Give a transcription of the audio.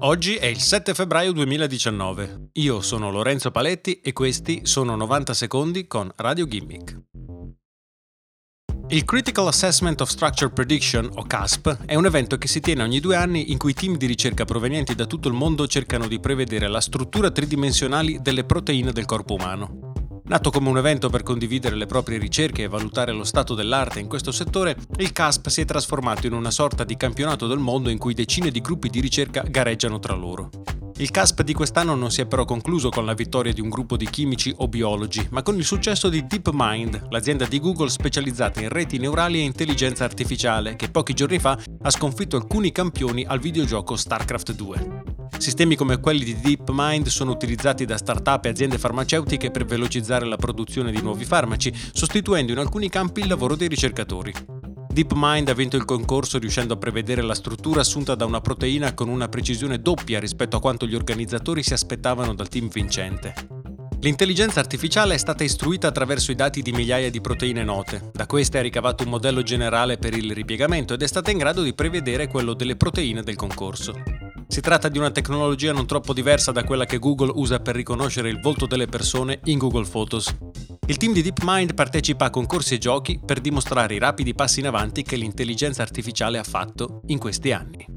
Oggi è il 7 febbraio 2019. Io sono Lorenzo Paletti e questi sono 90 secondi con Radio Gimmick. Il Critical Assessment of Structure Prediction, o CASP, è un evento che si tiene ogni due anni in cui team di ricerca provenienti da tutto il mondo cercano di prevedere la struttura tridimensionale delle proteine del corpo umano. Nato come un evento per condividere le proprie ricerche e valutare lo stato dell'arte in questo settore, il CASP si è trasformato in una sorta di campionato del mondo in cui decine di gruppi di ricerca gareggiano tra loro. Il CASP di quest'anno non si è però concluso con la vittoria di un gruppo di chimici o biologi, ma con il successo di DeepMind, l'azienda di Google specializzata in reti neurali e intelligenza artificiale, che pochi giorni fa ha sconfitto alcuni campioni al videogioco StarCraft 2. Sistemi come quelli di DeepMind sono utilizzati da start-up e aziende farmaceutiche per velocizzare la produzione di nuovi farmaci, sostituendo in alcuni campi il lavoro dei ricercatori. DeepMind ha vinto il concorso riuscendo a prevedere la struttura assunta da una proteina con una precisione doppia rispetto a quanto gli organizzatori si aspettavano dal team vincente. L'intelligenza artificiale è stata istruita attraverso i dati di migliaia di proteine note. Da queste ha ricavato un modello generale per il ripiegamento ed è stata in grado di prevedere quello delle proteine del concorso. Si tratta di una tecnologia non troppo diversa da quella che Google usa per riconoscere il volto delle persone in Google Photos. Il team di DeepMind partecipa a concorsi e giochi per dimostrare i rapidi passi in avanti che l'intelligenza artificiale ha fatto in questi anni.